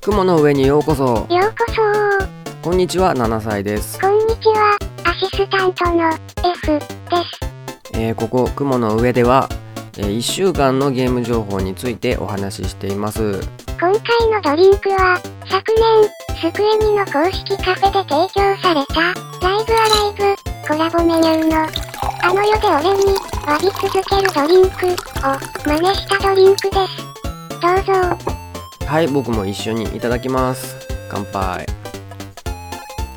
雲の上にようこそ。ようこそ。こんにちは7歳です、こんにちは。アシスタントの F です。えーここ雲の上では、え1週間のゲーム情報についてお話ししています。今回のドリンクは昨年スクエニの公式カフェで提供されたライブアライブコラボメニューのあの世で俺に詫び続けるドリンクを真似したドリンクです。どうぞはい僕も一緒にいただきます。乾杯。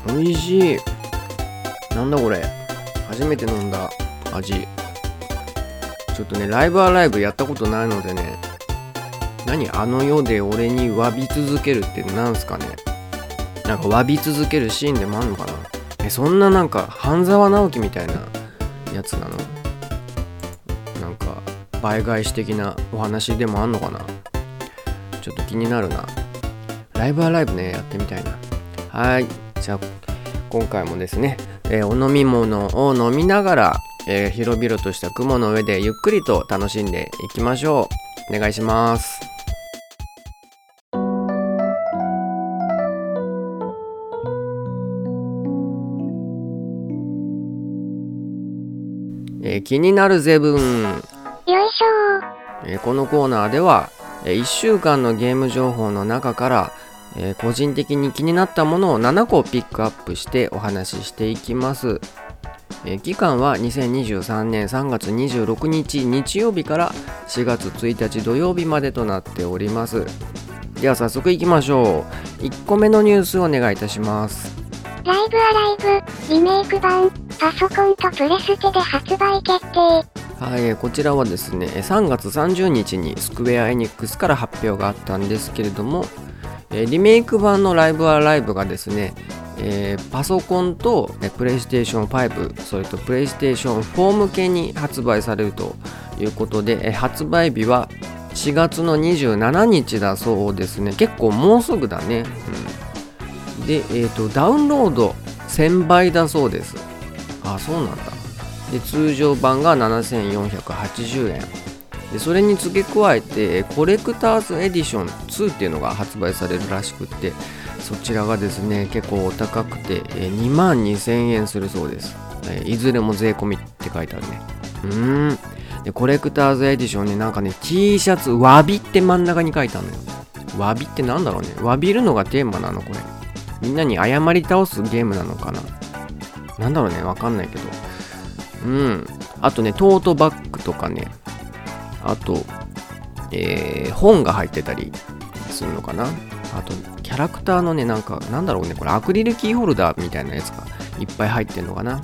おいしい。なんだこれ。初めて飲んだ味。ちょっとねライブアライブやったことないのでね。何あの世で俺に詫び続けるってなんすかね。なんか詫び続けるシーンでもあんのかな。えそんななんか半沢直樹みたいなやつなの。なんか倍返し的なお話でもあんのかな。ちょっと気になるな。ライブアライブねやってみたいな。はい。じゃあ今回もですね、えーお飲み物を飲みながら、えー広々とした雲の上でゆっくりと楽しんでいきましょう。お願いします。えー気になるゼブン。よいしょ。えーこのコーナーでは、え1週間のゲーム情報の中から、えー個人的に気になったものを7個ピックアップしてお話ししていきます、えー期間は2023年3月26日日曜日から4月1日土曜日までとなっております。では早速いきましょう。1個目のニュースをお願いいたします。ライブアライブリメイク版パソコンとプレステで発売決定。はい、こちらはですね3月30日にスクウェア・エニックスから発表があったんですけれども、リメイク版のライブアライブがですね、えパソコンとプレイステーション5それとプレイステーション4向けに発売されるということで、発売日は4月の27日だそうですね。結構もうすぐだね、うん、で、えー、とダウンロード1000倍だそうです。あそうなんだ。で通常版が7480円。でそれに付け加えてコレクターズエディション2っていうのが発売されるらしくってそちらがですね結構お高くて2万2000円するそうです、いずれも税込みって書いてあるね。うーん。でコレクターズエディションになんかね T シャツわびって真ん中に書いてあるのよ。わびってなんだろうね。わびるのがテーマなのこれ。みんなに謝り倒すゲームなのかな。なんだろうねわかんないけど。うん。あとね、トートバッグとかね、あと、えー本が入ってたりするのかな。あと、キャラクターのね、なんか、なんだろうね、これアクリルキーホルダーみたいなやつがいっぱい入ってんのかな。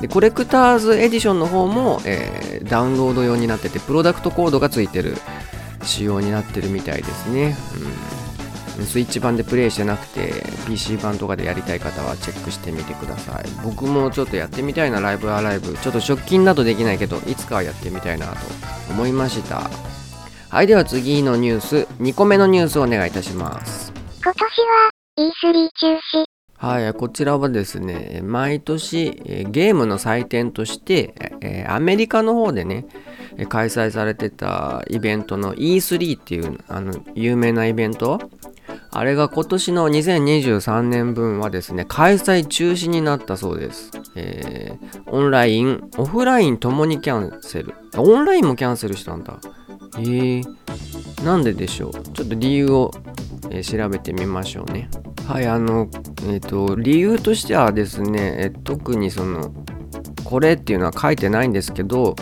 で、コレクターズエディションの方も、えーダウンロード用になってて、プロダクトコードがついてる仕様になってるみたいですね。うん。スイッチ版でプレイしてなくて PC 版とかでやりたい方はチェックしてみてください。僕もちょっとやってみたいなライブアライブ。ちょっと直近だとできないけどいつかはやってみたいなと思いました。はいでは次のニュース。2個目のニュースをお願いいたします。今年は E3 中止。はい、こちらはですね、毎年えーゲームの祭典として、えーアメリカの方でね、えー開催されてたイベントの E3 っていうあの有名なイベント、あれが今年の2023年分はですね、開催中止になったそうです。えーオンライン、オフラインともにキャンセル。オンラインもキャンセルしたんだ。えー、なんででしょう？ちょっと理由を、えー調べてみましょうね。はい、あの、えっ、と、理由としてはですね、え特にその、これっていうのは書いてないんですけど、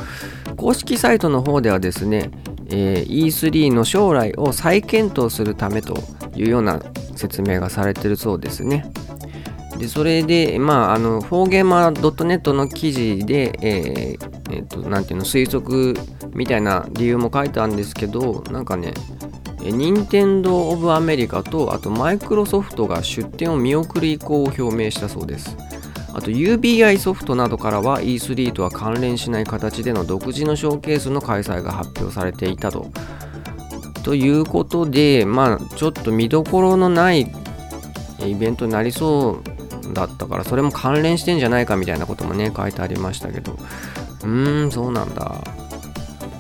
公式サイトの方ではですね、えー E3 の将来を再検討するためというような説明がされてるそうですね。でそれで、まあ、あの、フォーゲーマー .net の記事で、えーえーと、なていうの、推測みたいな理由も書いてあるんですけど、なんかね、えー任天堂オブアメリカと、あとマイクロソフトが出展を見送る意向を表明したそうです。あと UBI ソフトなどからは E3 とは関連しない形での独自のショーケースの開催が発表されていたと。ということで、まあ、ちょっと見どころのないイベントになりそうだったから、それも関連してんじゃないかみたいなこともね、書いてありましたけど、うーん、そうなんだ。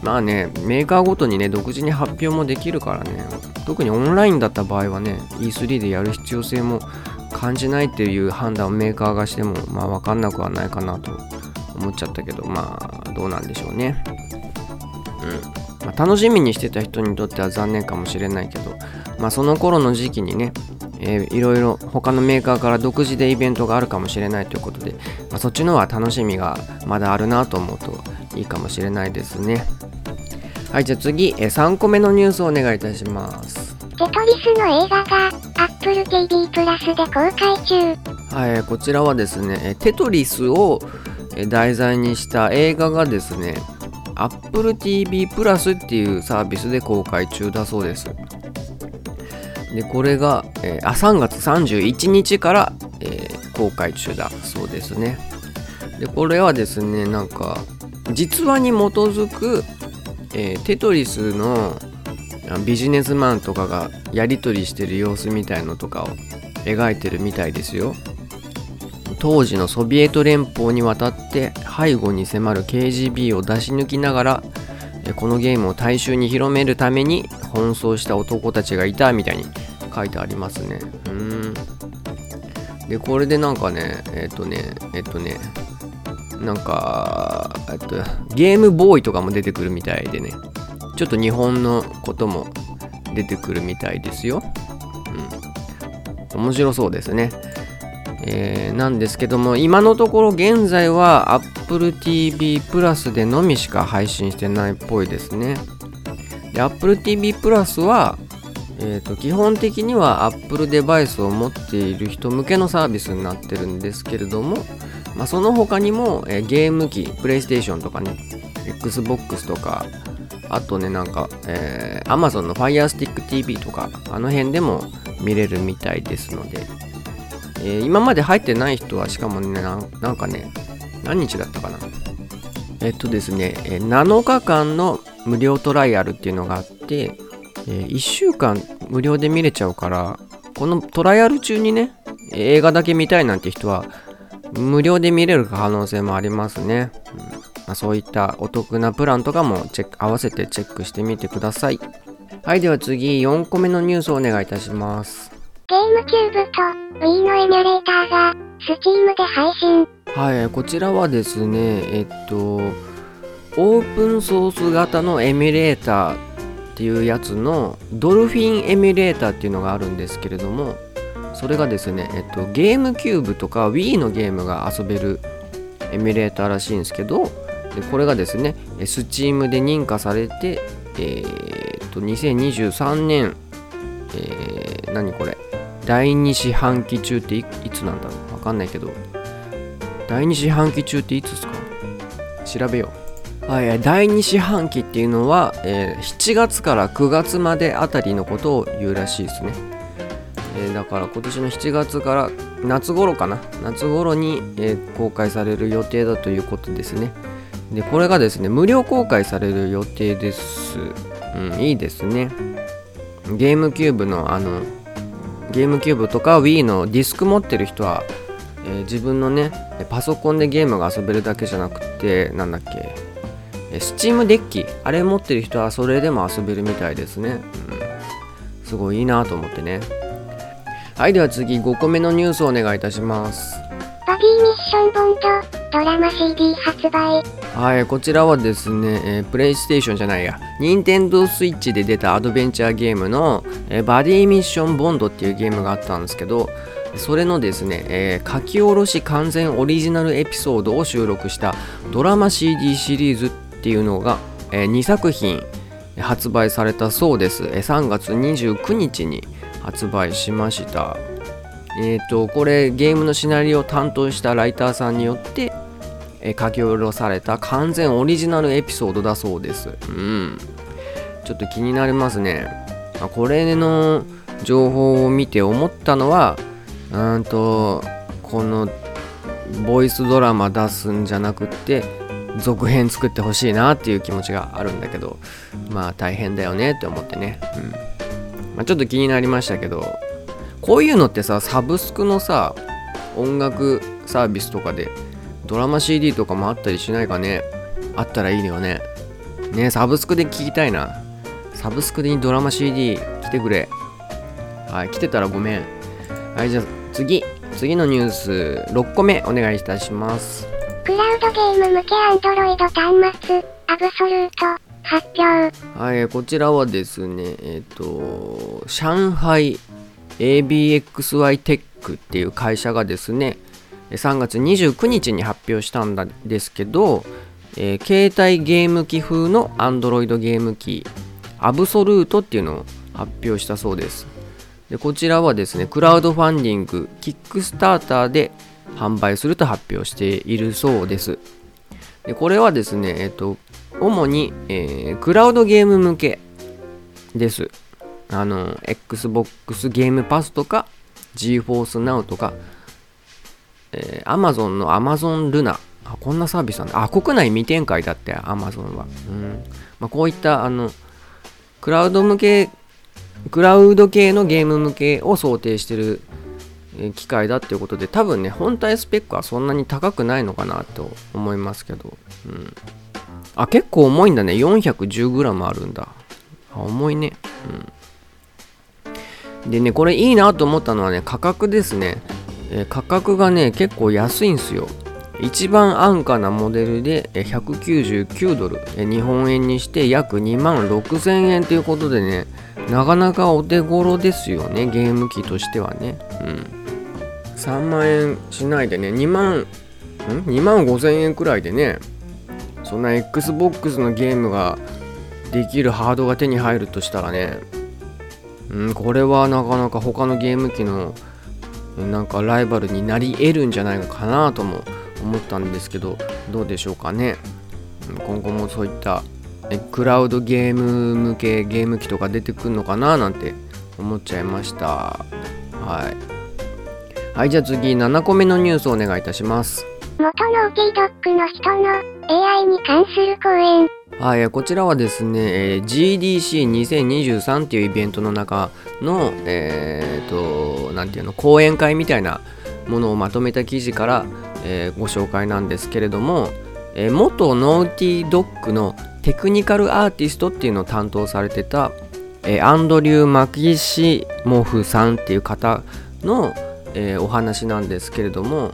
まあね、メーカーごとにね、独自に発表もできるからね、特にオンラインだった場合はね E3 でやる必要性も感じないっていう判断をメーカーがしてもまあ分かんなくはないかなと思っちゃったけどまあどうなんでしょうね。うん、まあ、楽しみにしてた人にとっては残念かもしれないけどまあその頃の時期にねえー、いろいろ他のメーカーから独自でイベントがあるかもしれないということで、まあ、そっちの方は楽しみがまだあるなと思うといいかもしれないですね。はいじゃあ次、えー、3個目のニュースをお願いいたします。テトリスの映画が Apple TV プラスで公開中。はいこちらはですねテトリスを題材にした映画がですね Apple TV プラスっていうサービスで公開中だそうです。でこれが、えー、あ3月31日から、えー、公開中だそうですね。でこれはですねなんか実話に基づく、えー、テトリスのビジネスマンとかがやり取りしてる様子みたいのとかを描いてるみたいですよ。当時のソビエト連邦に渡って背後に迫る KGB を出し抜きながらこのゲームを大衆に広めるために奔走した男たちがいたみたいに書いてありますね。うん。でこれでなんかねえっ、とねえっ、とねなんか、えっと、ゲームボーイとかも出てくるみたいでね。ちょっと日本のことも出てくるみたいですよ。うん。面白そうですね。えー、なんですけども今のところ現在は Apple TV プラスでのみしか配信してないっぽいですね。で Apple TV プラスは、えーと、基本的には Apple デバイスを持っている人向けのサービスになってるんですけれども、まあ、その他にも、えー、ゲーム機 PlayStation とかね Xbox とかあとねなんか、えー、Amazon の Firestick TV とかあの辺でも見れるみたいですのでえー、今まで入ってない人はしかもねなんかね何日だったかな。えっとですね、え7日間の無料トライアルっていうのがあって、え1週間無料で見れちゃうからこのトライアル中にね映画だけ見たいなんて人は無料で見れる可能性もありますね、うん。まあ、そういったお得なプランとかもチェック合わせてチェックしてみてくださいはいでは次4個目のニュースをお願いいたしますゲームキューブと Wii のエミュレーターが Steam で配信。はい、こちらはですね、えっと、オープンソース型のエミュレーターっていうやつのドルフィンエミュレーターっていうのがあるんですけれども、それがですね、えっと、ゲームキューブとか Wii のゲームが遊べるエミュレーターらしいんですけど、でこれがですね、Steam で認可されて、えー、と、2023年、えー、何これ第2四半期中っていつなんだろうわかんないけど第2四半期中っていつですか？調べよう。はい、第2四半期っていうのは、えー、7月から9月まであたりのことを言うらしいですね、えー、だから今年の7月から夏頃かな夏頃に、えー、公開される予定だということですね。でこれがですね無料公開される予定です。うんいいですね。ゲームキューブのあのゲームキューブとか Wii のディスク持ってる人は、えー、自分のねパソコンでゲームが遊べるだけじゃなくてなんだっけ、えー、Steam デッキあれ持ってる人はそれでも遊べるみたいですね、うん、すごいいいなと思ってね。はいでは次5個目のニュースをお願いいたします。バディミッションボンドドラマ CD 発売。はいこちらはですね、えー、プレイステーションじゃないや任天堂スイッチで出たアドベンチャーゲームの、えー、バディミッションボンドっていうゲームがあったんですけどそれのですね、えー、書き下ろし完全オリジナルエピソードを収録したドラマ CD シリーズっていうのが、えー、2作品発売されたそうです、えー、3月29日に発売しました。えっ、ー、とこれゲームのシナリオを担当したライターさんによって、え書き下ろされた完全オリジナルエピソードだそうです。うん。ちょっと気になりますね。これの情報を見て思ったのはうんとこのボイスドラマ出すんじゃなくって続編作ってほしいなっていう気持ちがあるんだけどまあ大変だよねって思ってね、うん。まあ、ちょっと気になりましたけどこういうのってさサブスクのさ音楽サービスとかでドラマ CD とかもあったりしないかね？あったらいいよねねサブスクで聴きたいなサブスクにドラマ CD 聴てくれ。はい、来てたらごめん。はい、じゃあ次、次のニュース、6個目お願いいたします。クラウドゲーム向け Android 端末、アブソルート、発表。はい、こちらはですね、えっ、と、上海 ABXY テックっていう会社がですね、3月29日に発表したんですけど、えー携帯ゲーム機風の Android ゲーム機、アブソルートっていうのを発表したそうです。でこちらはですね、クラウドファンディング、キックスターターで販売すると発表しているそうです。でこれはですね、えっ、と、主に、えークラウドゲーム向けです。あの、Xbox ゲームパスとか、GForce Now とか、えー Amazon の Amazon ルナ。あ、こんなサービスなんだ。あ、国内未展開だって Amazon は。うん。まあ、こういった、あの、クラウド向け、クラウド系のゲーム向けを想定してる機械だっていうことで、多分ね、本体スペックはそんなに高くないのかなと思いますけど。うん。あ、結構重いんだね。410g あるんだ。あ、重いね。うん。でね、これいいなと思ったのはね、価格ですね。え価格がね、結構安いんすよ。一番安価なモデルで199ドル、日本円にして約2万6000円ということでね、なかなかお手頃ですよね、ゲーム機としてはね。うん。3万円しないでね、2万、ん ?2 万5000円くらいでね、そんな Xbox のゲームができるハードが手に入るとしたらね、うん、これはなかなか他のゲーム機のなんかライバルになり得るんじゃないのかなとも思ったんですけど、どうでしょうかね。今後もそういったクラウドゲーム向けゲーム機とか出てくるのかななんて思っちゃいました。はい。はい、じゃあ次、7個目のニュースをお願いいたします。元ノーティードッグの人の AI に関する講演。はい、こちらはですね、えー GDC2023 っていうイベントの中の、えー、と、なていうの、講演会みたいなものをまとめた記事から、えーご紹介なんですけれども、えー元ノーティードッグのテクニカルアーティストっていうのを担当されてた、えアンドリュー・マキシモフさんっていう方の、えお話なんですけれども、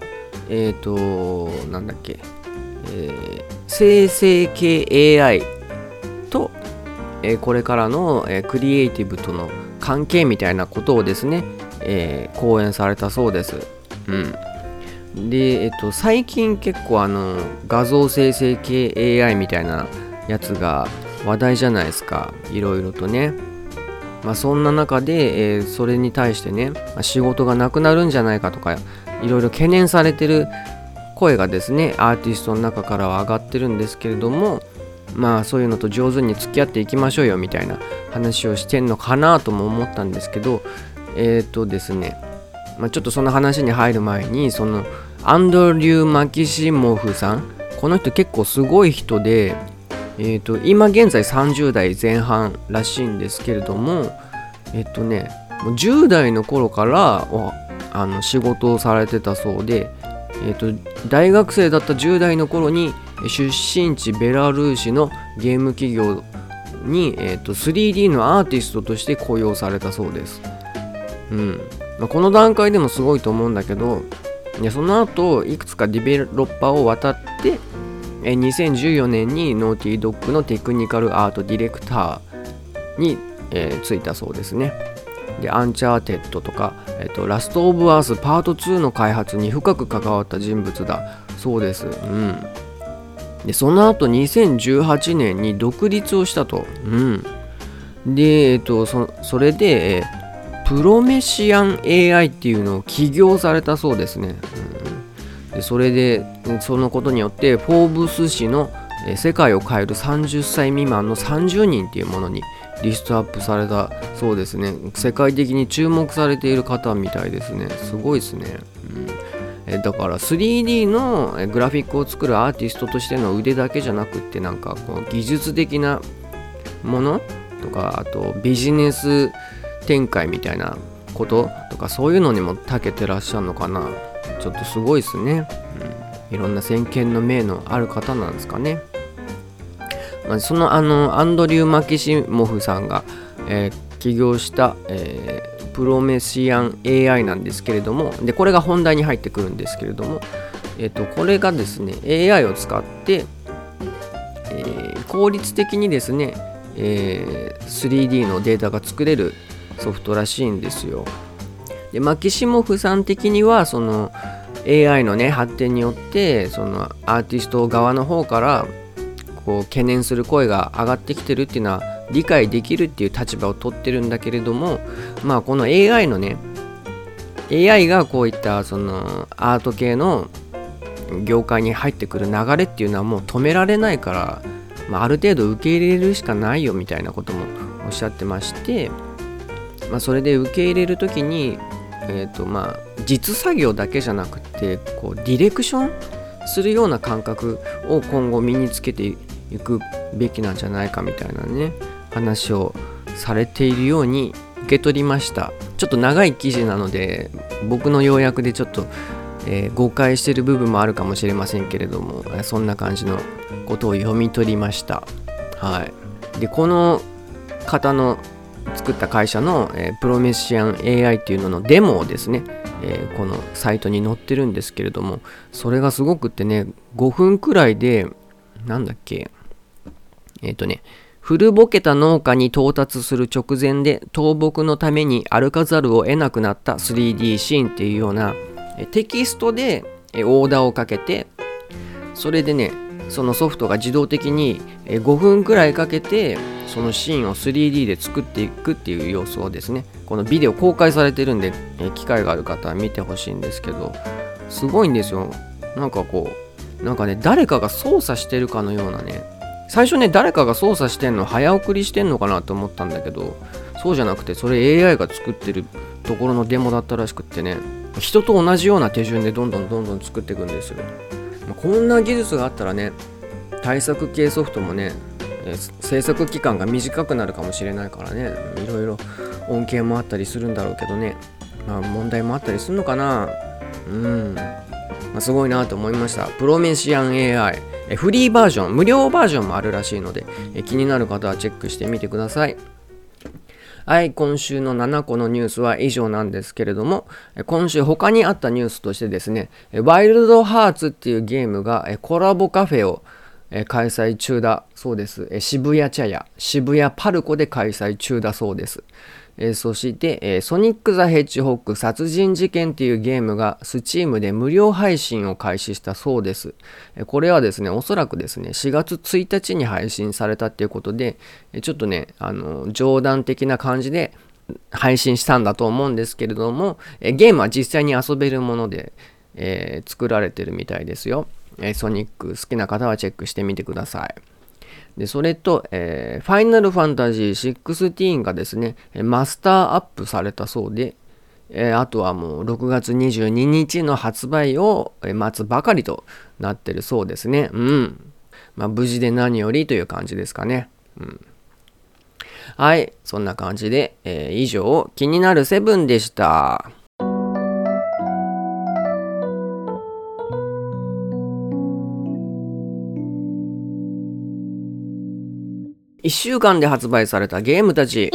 えっ、と、なんだっけ、え生成系 AI と、えーこれからの、えークリエイティブとの関係みたいなことをですね、えー講演されたそうです。うん、で、えっと、最近結構あの画像生成系 AI みたいなやつが話題じゃないですかいろいろとね。まあ、そんな中で、えーそれに対してね、仕事がなくなるんじゃないかとかいろいろ懸念されてる声がですねアーティストの中からは上がってるんですけれどもまあそういうのと上手に付き合っていきましょうよみたいな話をしてんのかなとも思ったんですけどえっ、とですね、まあ、ちょっとその話に入る前にそのアンドリュー・マキシモフさんこの人結構すごい人でえー、と今現在30代前半らしいんですけれどもえっ、とねもう10代の頃からあの仕事をされてたそうで、えー、と大学生だった10代の頃に出身地ベラルーシのゲーム企業に、えー、と 3D のアーティストとして雇用されたそうです。うんまあ、この段階でもすごいと思うんだけどいやその後いくつかディベロッパーを渡ってえー2014年にノーティードッグのテクニカルアートディレクターに、えーついたそうですね。で、アンチャーテッドとか、えっとラスト・オブ・アスパート2の開発に深く関わった人物だそうです。うん。で、その後2018年に独立をしたと。うん。で、えっと、そそれで、えプロメシアン AI っていうのを起業されたそうですね。うんでそれでそのことによってフォーブス誌の世界を変える30歳未満の30人っていうものにリストアップされたそうですね。世界的に注目されている方みたいですね。すごいですね、うん。えだから 3D のグラフィックを作るアーティストとしての腕だけじゃなくってなんかこう技術的なもの？とかあとビジネス展開みたいなこと？とかそういうのにも長けてらっしゃるのかな？ちょっとすごいですね、うん、いろんな先見の明のある方なんですかね、そのあのアンドリュー・マキシモフさんが、えー起業した、えー、プロメシアン AI なんですけれどもでこれが本題に入ってくるんですけれども、えーと、これがですね AI を使って、えー、効率的にですね、えー、3D のデータが作れるソフトらしいんですよ。でマキシモフさん的にはその AI のね発展によってそのアーティスト側の方からこう懸念する声が上がってきてるっていうのは理解できるっていう立場を取ってるんだけれどもまあこの AI のね AI がこういったそのアート系の業界に入ってくる流れっていうのはもう止められないから、まあ、ある程度受け入れるしかないよみたいなこともおっしゃってまして、まあ、それで受け入れる時にえーとまあ、実作業だけじゃなくてこうディレクションするような感覚を今後身につけていくべきなんじゃないかみたいなね話をされているように受け取りました。ちょっと長い記事なので僕の要約でちょっと、えー、誤解してる部分もあるかもしれませんけれどもそんな感じのことを読み取りました。はい。でこの方の作った会社の、えー、プロメシアン AI っていうののデモをですね、えー、このサイトに載ってるんですけれどもそれがすごくってね5分くらいでなんだっけえっ、ー、とね古ぼけた農家に到達する直前で倒木のために歩かざるを得なくなった 3D シーンっていうようなテキストでオーダーをかけてそれでねそのソフトが自動的に5分くらいかけてそのシーンを 3D で作っていくっていう様子をですね。このビデオ公開されてるんで機会がある方は見てほしいんですけどすごいんですよ。なんかこうなんかね誰かが操作してるかのようなね最初ね誰かが操作してんの早送りしてんのかなと思ったんだけどそうじゃなくてそれ AI が作ってるところのデモだったらしくってね人と同じような手順でどんどんどんどん作っていくんですよ。こんな技術があったらね対策系ソフトもね制作期間が短くなるかもしれないからねいろいろ恩恵もあったりするんだろうけどねまあ問題もあったりするのかな。うん、まあ、すごいなと思いました。プロメシアン AI フリーバージョン無料バージョンもあるらしいので気になる方はチェックしてみてくださいはい、今週の7個のニュースは以上なんですけれども、今週他にあったニュースとしてですね、ワイルドハーツっていうゲームがコラボカフェを開催中だそうです。渋谷茶屋、渋谷パルコで開催中だそうです。えー、そして、えー、ソニック・ザ・ヘッジホック殺人事件っていうゲームがスチームで無料配信を開始したそうです。え、これはですね、おそらくですね、4月1日に配信されたっていうことで、えちょっとね、あの、冗談的な感じで配信したんだと思うんですけれども、えゲームは実際に遊べるもので、え作られてるみたいですよ。えソニック好きな方はチェックしてみてください。で、それと、えー、ファイナルファンタジー16がですね、マスターアップされたそうで、えー、あとはもう6月22日の発売を待つばかりとなってるそうですね。うん。まあ、無事で何よりという感じですかね。うん。はい。そんな感じで、えー、以上、気になるセブンでした。1週間で発売されたゲームたち。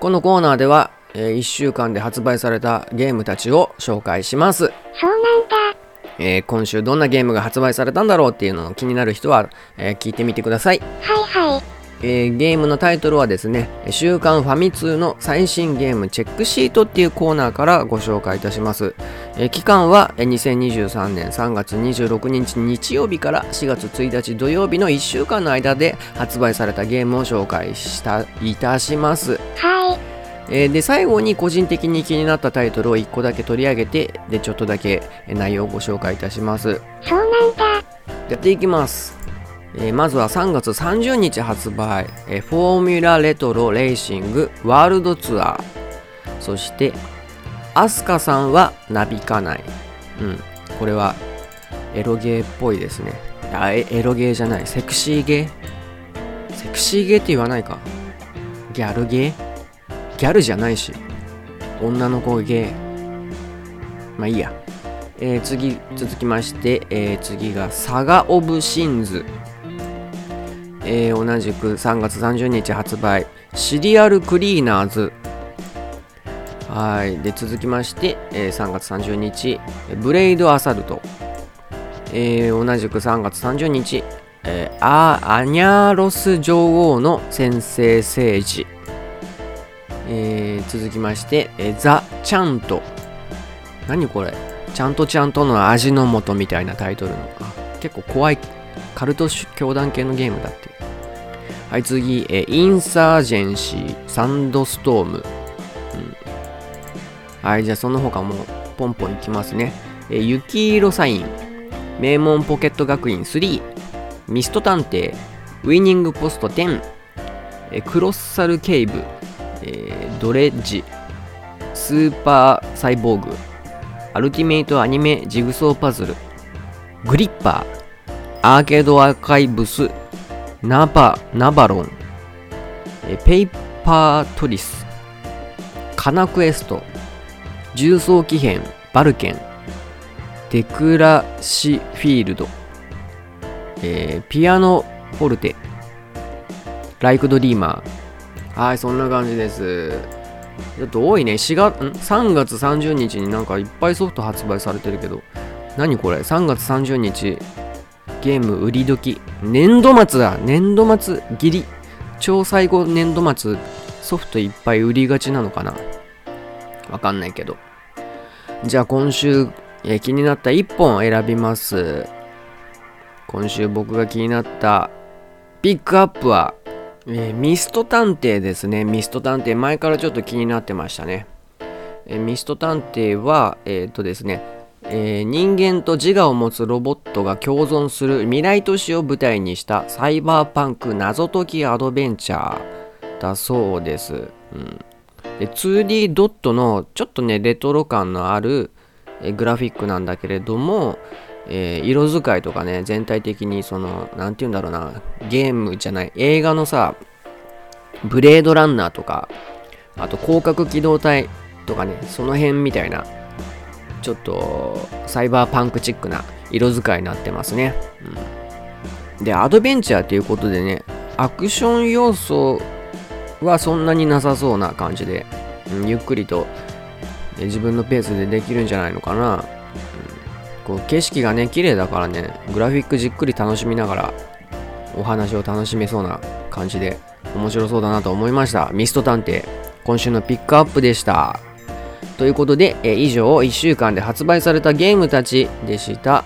このコーナーでは、えー、1週間で発売されたゲームたちを紹介します。そうなんだ。えー、今週どんなゲームが発売されたんだろうっていうのを気になる人は、えー、聞いてみてください。はいはい。えー、ゲームのタイトルはですね、週刊ファミ通の最新ゲームチェックシートっていうコーナーからご紹介いたします。えー、期間は2023年3月26日日曜日から4月1日土曜日の1週間の間で発売されたゲームを紹介したいたします。はい。えー、で最後に個人的に気になったタイトルを1個だけ取り上げてでちょっとだけ内容をご紹介いたしますそうなんだやっていきますえー、まずは3月30日発売、えー、フォーミュラレトロレーシングワールドツアーそしてアスカさんはなびかない。うん。これはエロゲーっぽいですね。あエロゲーじゃない。セクシーゲー？セクシーゲーって言わないか。ギャルゲー？ギャルじゃないし。女の子ゲー。まあいいや。えー、次続きまして、えー、次がサガ・オブ・シンズ。えー同じく3月30日発売シリアルクリーナーズ。はい。で続きまして、えー3月30日ブレイドアサルト、えー同じく3月30日、えーアアニャーロス女王の先制政治、えー続きまして、えーザ・チャント。何これ？ちゃんとちゃんとの味の素みたいなタイトルのあ結構怖い。カルト教団系のゲームだってはい次、えーインサージェンシーサンドストーム、うん。はいじゃあその他もポンポンいきますね、えー雪色サイン名門ポケット学院3ミスト探偵ウィニングポスト10、えークロッサルケイブ、えドレッジ。スーパーサイボーグ。アルティメイトアニメジグソーパズル。グリッパー。アーケードアーカイブス。ナバナバロン。えペイパートリス。カナクエスト。重装機編バルケン。デクラシフィールド、えーピアノフォルテ。ライクドリーマー。はいそんな感じです。ちょっと多いね。4月ん？3月30日になんかいっぱいソフト発売されてるけど。何これ？3月30日。ゲーム売り時年度末だ。年度末ギリ超最後年度末ソフトいっぱい売りがちなのかな？わかんないけど。じゃあ今週、え気になった1本選びます。今週僕が気になったピックアップは、えーミスト探偵ですね。ミスト探偵。前からちょっと気になってましたね、えーミスト探偵はえーっとですねえー人間と自我を持つロボットが共存する未来都市を舞台にしたサイバーパンク謎解きアドベンチャーだそうです。うん、で 2D ドットのちょっとねレトロ感のあるグラフィックなんだけれども、えー色使いとかね全体的にその何て言うんだろうなゲームじゃない映画のさブレードランナーとかあと広角機動隊とかねその辺みたいなちょっとサイバーパンクチックな色使いになってますね。うん、で、アドベンチャーということでね、アクション要素はそんなになさそうな感じで、うんゆっくりと自分のペースでできるんじゃないのかな。うんこう景色がね、綺麗だからね、グラフィックじっくり楽しみながらお話を楽しめそうな感じで面白そうだなと思いました。ミスト探偵、今週のピックアップでした。ということで、え以上1週間で発売されたゲームたちでした。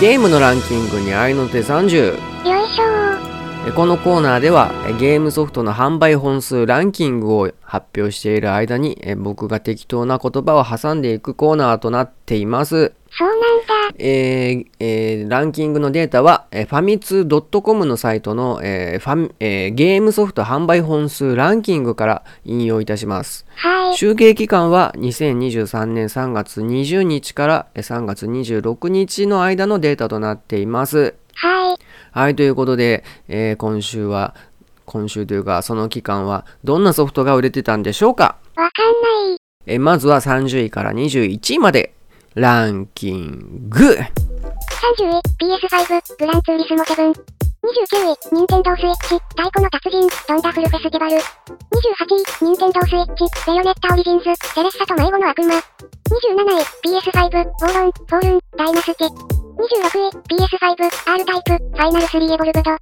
ゲームのランキングに合いの手30よいしょ。このコーナーではえゲームソフトの販売本数ランキングを発表している間にえ僕が適当な言葉を挟んでいくコーナーとなっています。そうなんだ。えーえーランキングのデータは、えーファミツー .com のサイトの、えーファミえーゲームソフト販売本数ランキングから引用いたします。はい。集計期間は2023年3月20日からえー3月26日の間のデータとなっています。はい。はい、ということで、えー今週は、今週というか、その期間は、どんなソフトが売れてたんでしょうか？わかんない。えーまずは30位から21位まで、ランキング30位、PS5、グランツーリスモ7。29位、ニンテンドースイッチ、太鼓の達人、ドンダフルフェスティバル。28位、ニンテンドースイッチ、ベヨネッタオリジンズ、セレッサと迷子の悪魔。27位、PS5、ウォーロン、フォールン、ダイナスティ。26位、PS5、R タイプ、ファイナル3エボルブド。25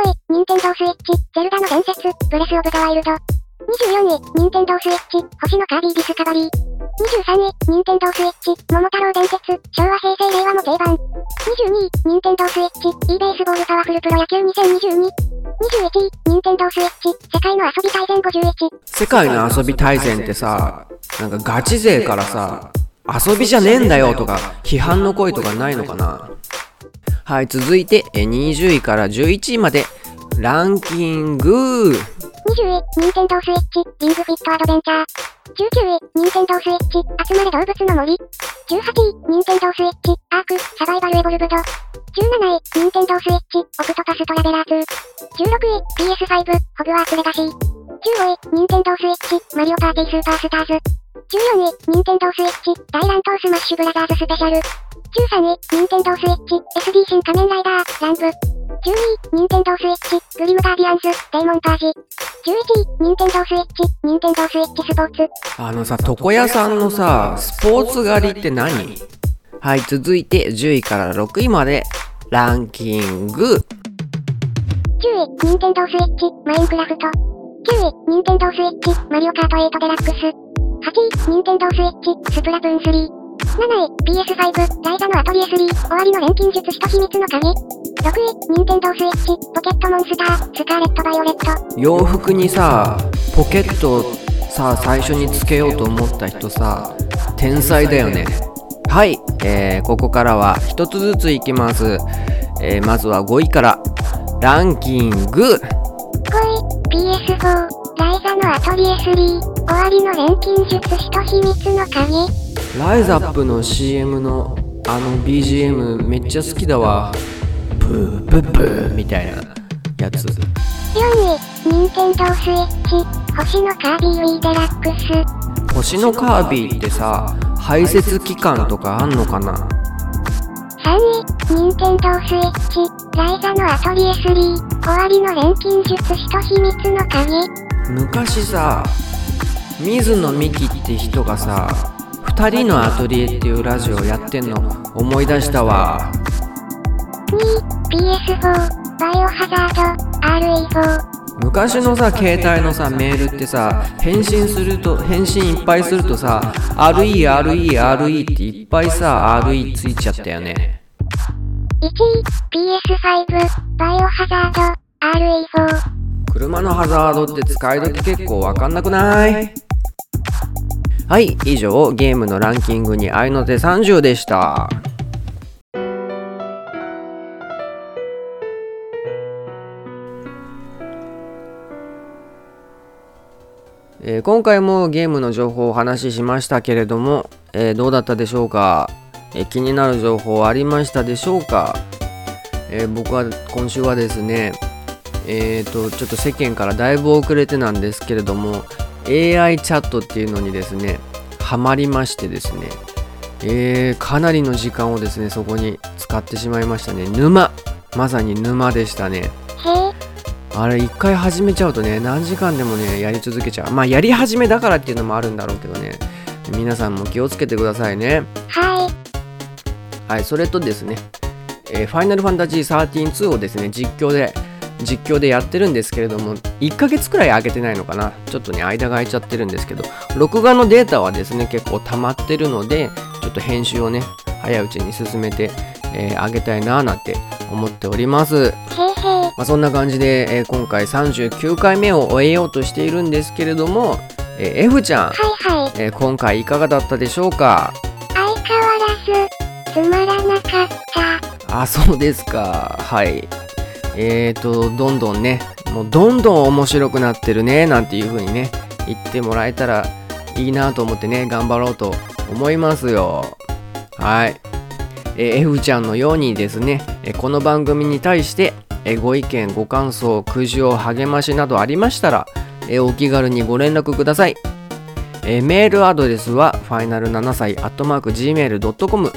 位、ニンテンドースイッチ、ゼルダの伝説、ブレスオブザワイルド。24位、ニンテンドースイッチ、星のカービィディスカバリー。23位、ニンテンドースイッチ、桃太郎伝説、昭和平成令和の定番。22位、ニンテンドースイッチ、e ベースボールパワフルプロ野球2022。21位、ニンテンドースイッチ、世界の遊び大全51。世界の遊び大全ってさ、なんかガチ勢からさ、遊びじゃねえんだよとか、批判の声とかないのかな？はい、続いて、20位から11位まで、ランキング20位、ニンテンドースイッチ、リングフィットアドベンチャー。19位、ニンテンドースイッチ、集まれ動物の森。18位、ニンテンドースイッチ、アーク、サバイバルエボルブド。17位、ニンテンドースイッチ、オクトパストラベラー2。16位、PS5、ホグワーツレガシー。15位、ニンテンドースイッチ、マリオパーティースーパースターズ。14位、ニンテンドースイッチ、大乱闘スマッシュブラザーズスペシャル。13位、ニンテンドースイッチ、SD 新仮面ライダー、ランブ。12位、ニンテンドースイッチ、グリムガーディアンズ、デーモンパージ。11位、ニンテンドースイッチ、ニンテンドースイッチスポーツ。あのさ、床屋さんのさ、スポーツ狩りって何？はい、続いて10位から6位までランキング。10位、ニンテンドースイッチ、マインクラフト。9位、ニンテンドースイッチ、マリオカート8デラックス。8位、ニンテンドースイッチ、スプラトゥーン3。7位、PS5、ライザのアトリエ3、終わりの錬金術師と秘密の鍵。6位、ニンテンドースイッチ、ポケットモンスター、スカーレット・バイオレット。洋服にさ、ポケットをさ、最初につけようと思った人さ、天才だよね。はい、えー、ここからは一つずついきます。えー、まずは5位から、ランキング。5位、PS4、ライザのアトリエ3、終わりの錬金術師と秘密の鍵。ライザップの CM のあの BGM めっちゃ好きだわ。ブーブーブーみたいなやつ。4位、ニンテンドースイッチ、星のカービィウィーデラックス。星のカービィってさ、排泄期間とかあんのかな？3位、ニンテンドースイッチ、ライザのアトリエ3、終わりの錬金術師と秘密の鍵。昔さ水野美紀って人がさ「二人のアトリエ」っていうラジオやってんの思い出したわ2位、PS4、バイオハザード、RE4。昔のさ携帯のさメールってさ返信すると返信いっぱいするとさ RERERE っていっぱいさ RE ついちゃったよね1位、PS5、バイオハザード、RE4。車のハザードって使い時結構わかんなくない？はい以上ゲームのランキングに合いの手30でした。えー今回もゲームの情報をお話ししましたけれども、えーどうだったでしょうか、えー気になる情報ありましたでしょうか、えー僕は今週はですねえー、とちょっと世間からだいぶ遅れてなんですけれども AI チャットっていうのにですねハマりましてですね、えーかなりの時間をですねそこに使ってしまいましたね。沼。まさに沼でしたね。あれ一回始めちゃうとね何時間でもねやり続けちゃう。まあやり始めだからっていうのもあるんだろうけどね。皆さんも気をつけてくださいね。はい。はいそれとですね、えーファイナルファンタジー13-2をですね実況で実況でやってるんですけれども1ヶ月くらい空けてないのかなちょっとね間が空いちゃってるんですけど録画のデータはですね結構溜まってるのでちょっと編集をね早いうちに進めて、えー上げたいなーなんて思っております。まあ、そんな感じで、えー今回39回目を終えようとしているんですけれども、えー F ちゃん、はいはい。えー今回いかがだったでしょうか？相変わらず、つまらなかった。あ、そうですか。はい。えーと、どんどんね、もうどんどん面白くなってるね、なんていう風にね、言ってもらえたらいいなと思ってね、頑張ろうと思いますよ。はい。えー F ちゃんのようにですね、えこの番組に対して、えご意見、ご感想、苦情、励ましなどありましたら、えお気軽にご連絡ください。えメールアドレスは、ファイナル7歳、アットマーク、gmail.com、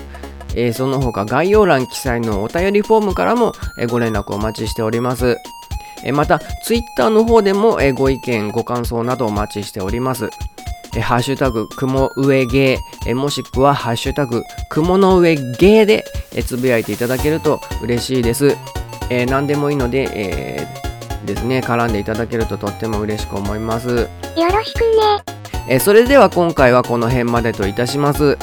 えーその他概要欄記載のお便りフォームからも、えーご連絡お待ちしております。えーまた、ツイッターの方でも、えーご意見、ご感想などお待ちしております。えーハッシュタグ、雲上芸、えーもしくは、ハッシュタグ、雲の上芸で、えーつぶやいていただけると嬉しいです。えー何でもいいので、えーですね、絡んでいただけるととっても嬉しく思います。よろしくね。えーそれでは今回はこの辺までといたします。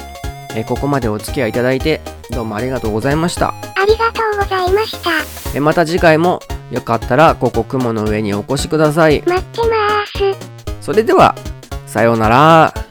えーここまでお付き合いいただいてどうもありがとうございました。ありがとうございました。えーまた次回もよかったらここ雲の上にお越しください。待ってまーす。それではさようなら。